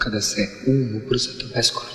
cada rupe um, por se um ubrza do.